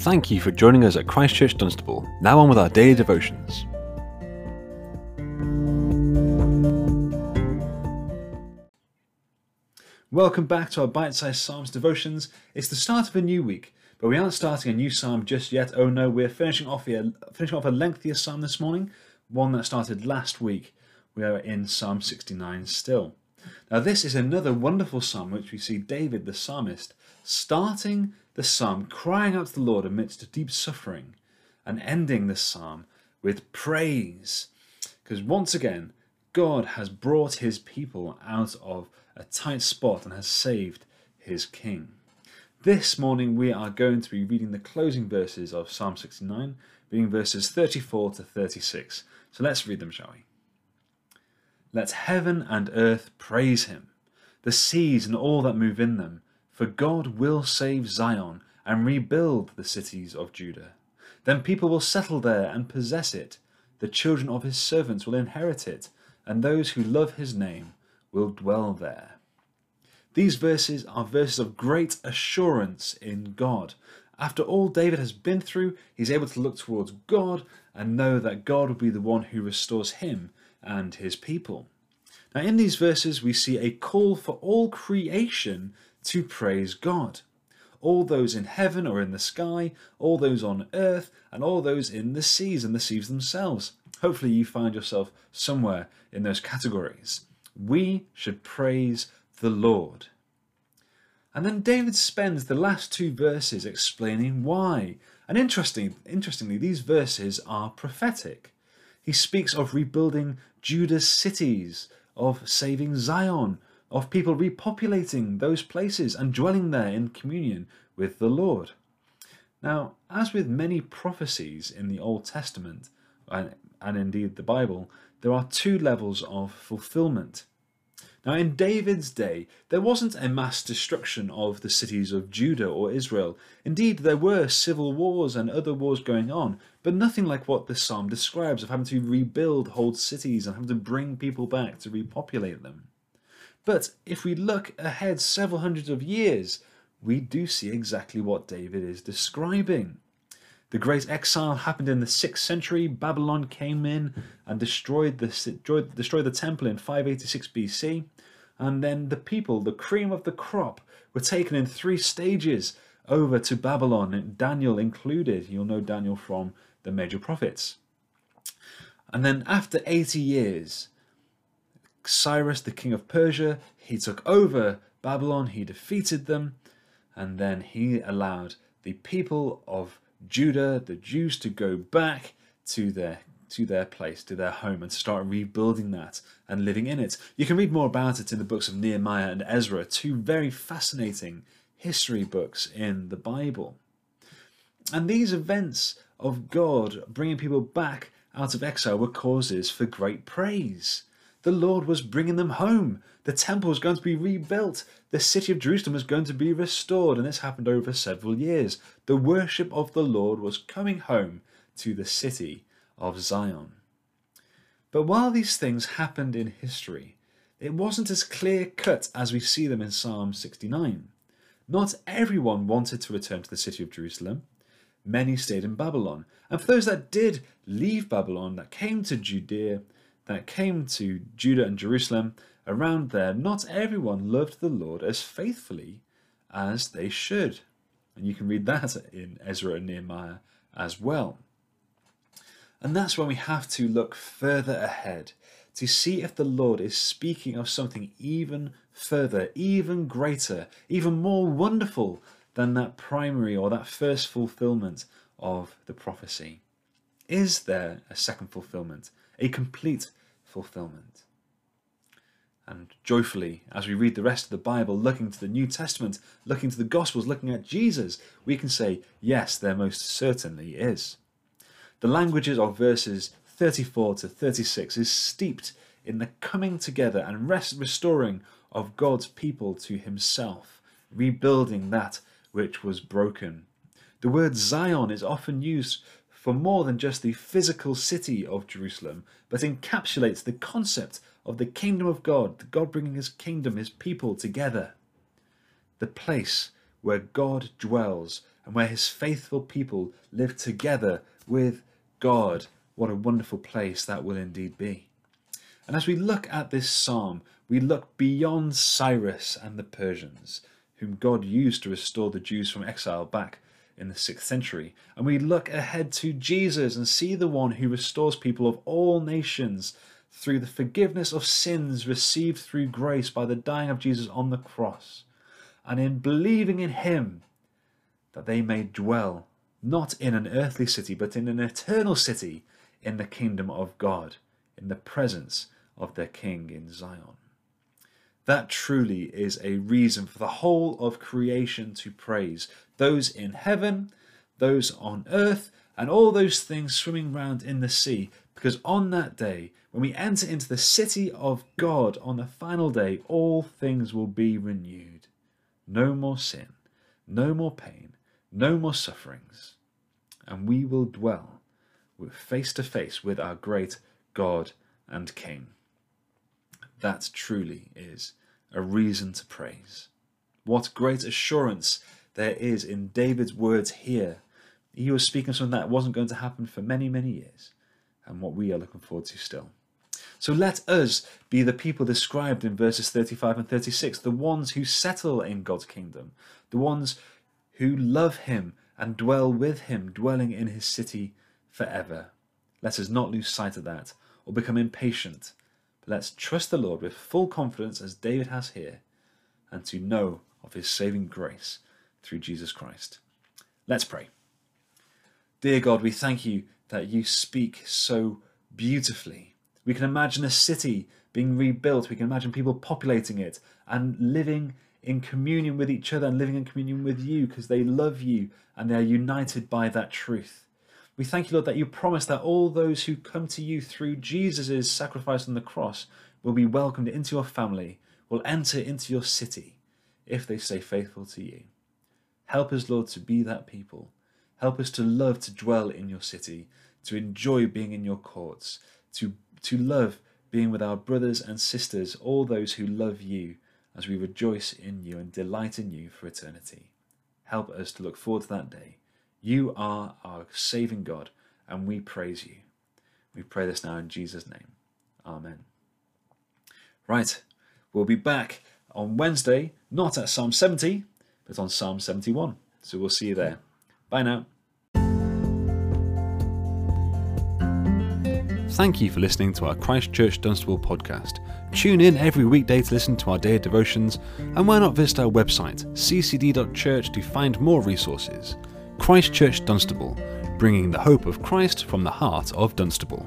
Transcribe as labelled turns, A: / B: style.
A: Thank you for joining us at Christchurch Dunstable. Now on with our daily devotions. Welcome back to our bite sized Psalms devotions. It's the start of a new week, but we aren't starting a new psalm just yet. Oh no, we're finishing off, a, finishing off a lengthier psalm this morning, one that started last week. We are in Psalm 69 still. Now, this is another wonderful psalm which we see David the psalmist starting the psalm crying out to the Lord amidst deep suffering and ending the psalm with praise. Because once again, God has brought his people out of a tight spot and has saved his king. This morning we are going to be reading the closing verses of Psalm 69, reading verses 34 to 36. So let's read them, shall we? Let heaven and earth praise him, the seas and all that move in them for God will save Zion and rebuild the cities of Judah. Then people will settle there and possess it. The children of his servants will inherit it, and those who love his name will dwell there. These verses are verses of great assurance in God. After all David has been through, he's able to look towards God and know that God will be the one who restores him and his people. Now, in these verses, we see a call for all creation to praise God. All those in heaven or in the sky, all those on earth, and all those in the seas and the seas themselves. Hopefully, you find yourself somewhere in those categories. We should praise the Lord. And then David spends the last two verses explaining why. And interesting, interestingly, these verses are prophetic. He speaks of rebuilding Judah's cities, of saving Zion, of people repopulating those places and dwelling there in communion with the Lord. Now, as with many prophecies in the Old Testament, and, and indeed the Bible, there are two levels of fulfillment. Now, in David's day, there wasn't a mass destruction of the cities of Judah or Israel. Indeed, there were civil wars and other wars going on, but nothing like what this psalm describes of having to rebuild whole cities and having to bring people back to repopulate them. But if we look ahead several hundreds of years, we do see exactly what David is describing. The great exile happened in the 6th century. Babylon came in and destroyed the, destroyed, destroyed the temple in 586 BC. And then the people, the cream of the crop, were taken in three stages over to Babylon, Daniel included. You'll know Daniel from the major prophets. And then after 80 years, Cyrus, the king of Persia, he took over Babylon, he defeated them, and then he allowed the people of Judah, the Jews, to go back to their to their place, to their home, and start rebuilding that and living in it. You can read more about it in the books of Nehemiah and Ezra, two very fascinating history books in the Bible. And these events of God bringing people back out of exile were causes for great praise. The Lord was bringing them home. The temple was going to be rebuilt. The city of Jerusalem was going to be restored. And this happened over several years. The worship of the Lord was coming home to the city of Zion. But while these things happened in history, it wasn't as clear cut as we see them in Psalm 69. Not everyone wanted to return to the city of Jerusalem. Many stayed in Babylon. And for those that did leave Babylon, that came to Judea, that came to Judah and Jerusalem around there, not everyone loved the Lord as faithfully as they should. And you can read that in Ezra and Nehemiah as well. And that's when we have to look further ahead to see if the Lord is speaking of something even further, even greater, even more wonderful than that primary or that first fulfillment of the prophecy. Is there a second fulfillment, a complete fulfillment. And joyfully, as we read the rest of the Bible, looking to the New Testament, looking to the Gospels, looking at Jesus, we can say, yes, there most certainly is. The languages of verses 34 to 36 is steeped in the coming together and rest restoring of God's people to himself, rebuilding that which was broken. The word Zion is often used for more than just the physical city of Jerusalem, but encapsulates the concept of the kingdom of God, God bringing his kingdom, his people together. The place where God dwells and where his faithful people live together with God. What a wonderful place that will indeed be. And as we look at this psalm, we look beyond Cyrus and the Persians, whom God used to restore the Jews from exile back in the 6th century. And we look ahead to Jesus and see the one who restores people of all nations through the forgiveness of sins received through grace by the dying of Jesus on the cross. And in believing in him, that they may dwell not in an earthly city, but in an eternal city in the kingdom of God, in the presence of their King in Zion. That truly is a reason for the whole of creation to praise those in heaven, those on earth, and all those things swimming round in the sea, because on that day, when we enter into the city of God on the final day, all things will be renewed. No more sin, no more pain, no more sufferings, and we will dwell face to face with our great God and King. That truly is a reason to praise. What great assurance there is in David's words here. He was speaking of something that wasn't going to happen for many, many years, and what we are looking forward to still. So let us be the people described in verses 35 and 36, the ones who settle in God's kingdom, the ones who love him and dwell with him, dwelling in his city forever. Let us not lose sight of that or become impatient, let's trust the Lord with full confidence, as David has here, and to know of his saving grace through Jesus Christ. Let's pray. Dear God, we thank you that you speak so beautifully. We can imagine a city being rebuilt, we can imagine people populating it and living in communion with each other and living in communion with you because they love you and they are united by that truth. We thank you, Lord, that you promise that all those who come to you through Jesus' sacrifice on the cross will be welcomed into your family, will enter into your city if they stay faithful to you. Help us, Lord, to be that people. Help us to love to dwell in your city, to enjoy being in your courts, to, to love being with our brothers and sisters, all those who love you as we rejoice in you and delight in you for eternity. Help us to look forward to that day. You are our saving God, and we praise you. We pray this now in Jesus' name. Amen. Right, we'll be back on Wednesday, not at Psalm 70, but on Psalm 71. So we'll see you there. Bye now.
B: Thank you for listening to our Christchurch Dunstable podcast. Tune in every weekday to listen to our daily devotions, and why not visit our website, ccd.church, to find more resources. Christchurch Dunstable, bringing the hope of Christ from the heart of Dunstable.